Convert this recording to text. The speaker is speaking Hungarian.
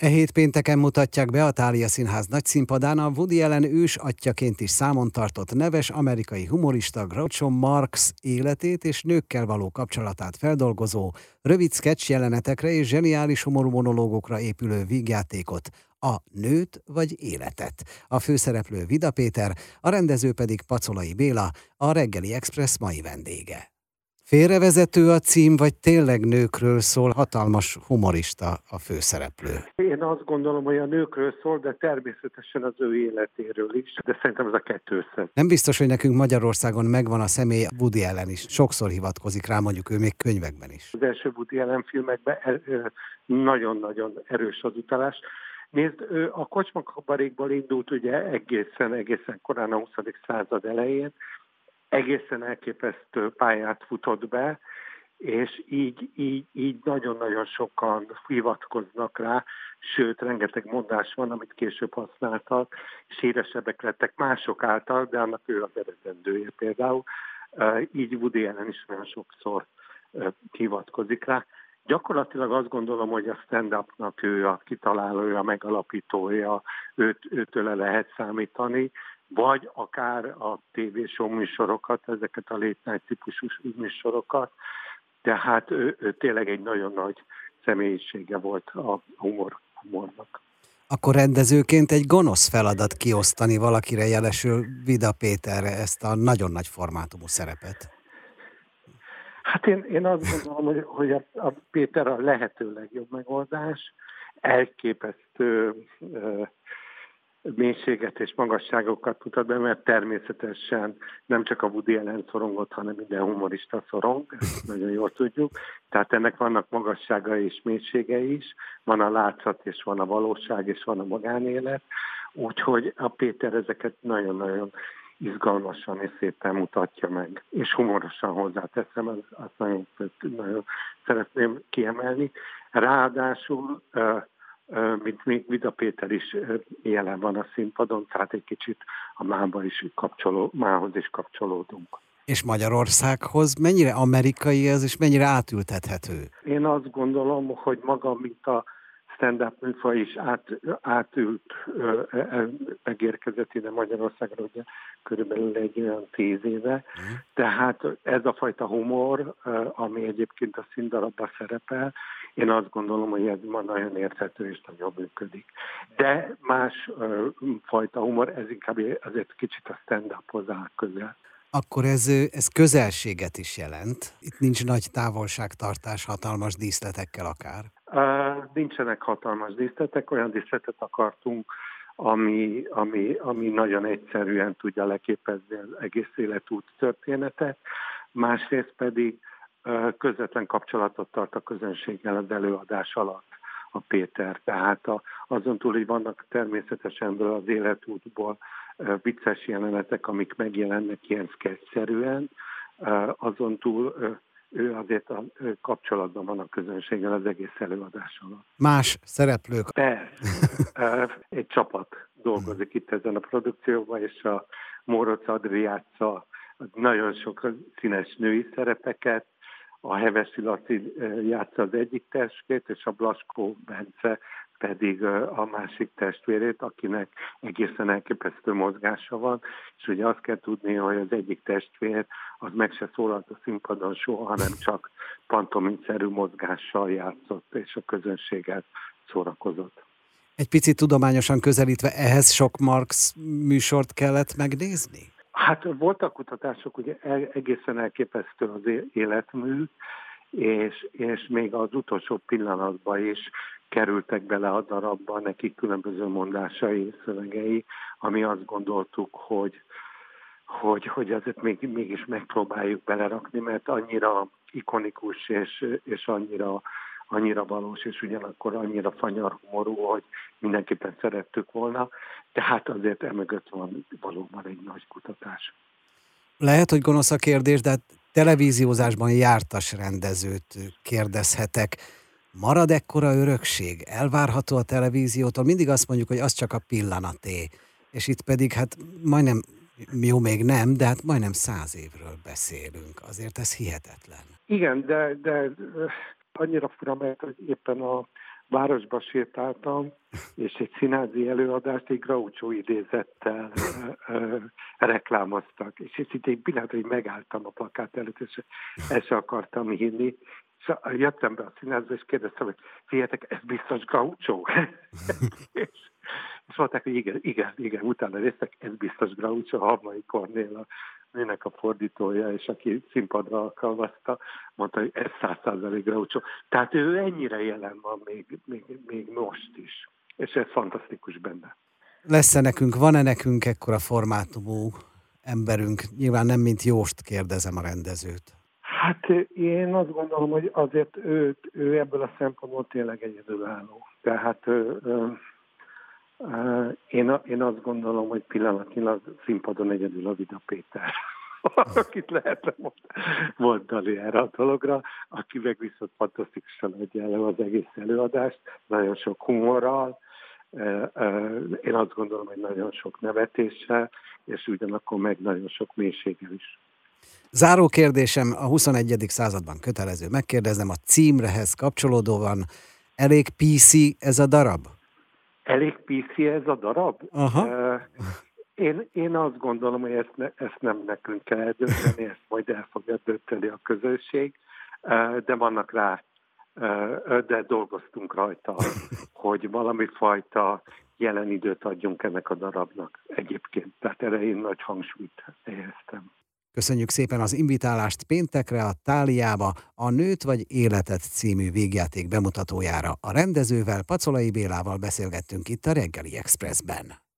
E hét pénteken mutatják be a Tália Színház nagyszínpadán a Woody Allen ős atyaként is számon tartott neves amerikai humorista Groucho Marx életét és nőkkel való kapcsolatát feldolgozó, rövid sketch jelenetekre és zseniális humorú monológokra épülő vígjátékot, a Nőt vagy Életet. A főszereplő Vida Péter, a rendező pedig Pacolai Béla, a Reggeli Express mai vendége. Félrevezető a cím, vagy tényleg nőkről szól, hatalmas humorista a főszereplő? Én azt gondolom, hogy a nőkről szól, de természetesen az ő életéről is, de szerintem ez a kettő össze. Nem biztos, hogy nekünk Magyarországon megvan a személy Woody ellen is. Sokszor hivatkozik rá, mondjuk ő még könyvekben is. Az első Woody ellen filmekben nagyon-nagyon erős az utalás. Nézd, a kocsmakabarékból indult ugye egészen, egészen korán a 20. század elején, egészen elképesztő pályát futott be, és így, így, így nagyon-nagyon sokan hivatkoznak rá, sőt, rengeteg mondás van, amit később használtak, és híresebbek lettek mások által, de annak ő az eredendője például. Így Woody Allen is nagyon sokszor hivatkozik rá. Gyakorlatilag azt gondolom, hogy a stand-upnak ő a kitalálója, megalapítója, őt, őtől lehet számítani, vagy akár a tévéshow műsorokat, ezeket a létnágy típusú műsorokat. Tehát ő, ő tényleg egy nagyon nagy személyisége volt a humor, humornak. Akkor rendezőként egy gonosz feladat kiosztani valakire jelesül Vida Péterre ezt a nagyon nagy formátumú szerepet. Hát én, én azt gondolom, hogy, hogy a, a Péter a lehető legjobb megoldás, elképesztő mélységet és magasságokat mutat be, mert természetesen nem csak a Woody Allen szorongott, hanem minden humorista szorong, ezt nagyon jól tudjuk. Tehát ennek vannak magassága és mélysége is, van a látszat és van a valóság és van a magánélet, úgyhogy a Péter ezeket nagyon-nagyon izgalmasan és szépen mutatja meg, és humorosan hozzáteszem, azt, nagyon, nagyon szeretném kiemelni. Ráadásul mint még Vida Péter is jelen van a színpadon, tehát egy kicsit a mába is kapcsoló, mához is kapcsolódunk. És Magyarországhoz mennyire amerikai ez, és mennyire átültethető? Én azt gondolom, hogy maga, mint a stand-up műfaj is át, átült, megérkezett ide Magyarországra, ugye körülbelül egy olyan tíz éve. Uh-huh. Tehát ez a fajta humor, ami egyébként a színdarabban szerepel, én azt gondolom, hogy ez ma nagyon érthető és nagyon működik. De más fajta humor, ez inkább azért kicsit a stand-uphoz áll közel. Akkor ez, ez közelséget is jelent. Itt nincs nagy távolságtartás hatalmas díszletekkel akár. Uh, nincsenek hatalmas díszletek, olyan díszletet akartunk, ami, ami, ami nagyon egyszerűen tudja leképezni az egész életút történetet. Másrészt pedig közvetlen kapcsolatot tart a közönséggel az előadás alatt a Péter. Tehát a, azon túl, hogy vannak természetesen az életútból vicces jelenetek, amik megjelennek ilyen sketszerűen, azon túl ő azért a kapcsolatban van a közönséggel az egész előadás alatt. Más szereplők? Persze. Egy csapat dolgozik itt ezen a produkcióban, és a Moroc Adri játsza nagyon sok színes női szerepeket, a Hevesi Laci játsza az egyik testvét, és a Blaskó Bence pedig a másik testvérét, akinek egészen elképesztő mozgása van, és ugye azt kell tudni, hogy az egyik testvér az meg se szólalt a színpadon soha, hanem csak pantominszerű mozgással játszott, és a közönséget szórakozott. Egy picit tudományosan közelítve ehhez sok Marx műsort kellett megnézni? Hát voltak kutatások, ugye egészen elképesztő az életmű, és, és még az utolsó pillanatban is kerültek bele a darabba neki különböző mondásai, szövegei, ami azt gondoltuk, hogy, hogy, hogy azért még, mégis megpróbáljuk belerakni, mert annyira ikonikus és, és annyira annyira valós, és ugyanakkor annyira fanyar humorú, hogy mindenképpen szerettük volna, tehát azért emögött van valóban egy nagy kutatás. Lehet, hogy gonosz a kérdés, de televíziózásban jártas rendezőt kérdezhetek. Marad ekkora örökség? Elvárható a televíziótól? Mindig azt mondjuk, hogy az csak a pillanaté. És itt pedig hát majdnem, jó még nem, de hát majdnem száz évről beszélünk. Azért ez hihetetlen. Igen, de, de annyira fura, mert hogy éppen a városba sétáltam, és egy színházi előadást egy Groucho idézettel ö, ö, reklámoztak. És itt egy pillanatra, hogy megálltam a plakát előtt, és ezt se akartam hinni. És jöttem be a színházba, és kérdeztem, hogy figyeljetek, ez biztos Groucho? és, és mondták, hogy igen, igen, igen, utána résztek, ez biztos Groucho, Havai Kornél, nőnek a fordítója, és aki színpadra alkalmazta, mondta, hogy ez száz utcsó. Tehát ő ennyire jelen van még, még, még most is, és ez fantasztikus benne. Lesz-e nekünk, van-e nekünk ekkora formátumú emberünk? Nyilván nem, mint Jóst kérdezem a rendezőt. Hát én azt gondolom, hogy azért ő, ő ebből a szempontból tényleg egyedülálló. Tehát ő, ő, én, én azt gondolom, hogy pillanatnyilag színpadon egyedül a Vida Péter, akit lehetne mondani erre a dologra, aki meg viszont fantasztikusan adja elő az egész előadást, nagyon sok humorral, én azt gondolom, hogy nagyon sok nevetéssel, és ugyanakkor meg nagyon sok mélységgel is. Záró kérdésem a 21. században kötelező. Megkérdezem a címrehez kapcsolódóan, elég PC ez a darab? Elég PC ez a darab? Aha. Én, én azt gondolom, hogy ezt, ne, ezt nem nekünk kell eldönteni, ezt majd el fogja dönteni a közösség, de vannak rá, de dolgoztunk rajta, hogy valami fajta jelen időt adjunk ennek a darabnak egyébként. Tehát erre én nagy hangsúlyt helyeztem. Köszönjük szépen az invitálást péntekre a Táliába a Nőt vagy Életet című végjáték bemutatójára. A rendezővel, Pacolai Bélával beszélgettünk itt a Reggeli Expressben.